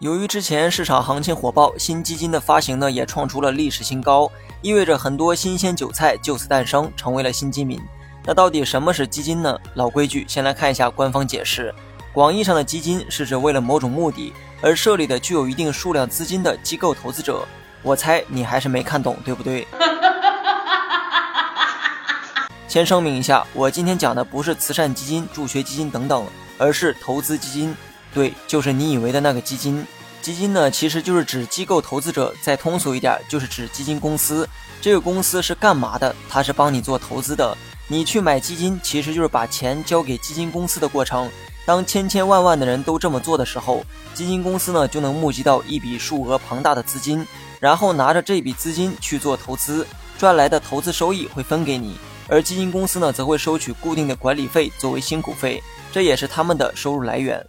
由于之前市场行情火爆，新基金的发行呢也创出了历史新高，意味着很多新鲜韭菜就此诞生，成为了新基民。那到底什么是基金呢？老规矩，先来看一下官方解释。广义上的基金是指为了某种目的而设立的具有一定数量资金的机构投资者。我猜你还是没看懂，对不对？先声明一下，我今天讲的不是慈善基金、助学基金等等，而是投资基金。对，就是你以为的那个基金。基金呢，其实就是指机构投资者。再通俗一点，就是指基金公司。这个公司是干嘛的？它是帮你做投资的。你去买基金，其实就是把钱交给基金公司的过程。当千千万万的人都这么做的时候，基金公司呢就能募集到一笔数额庞大的资金，然后拿着这笔资金去做投资，赚来的投资收益会分给你，而基金公司呢则会收取固定的管理费作为辛苦费，这也是他们的收入来源。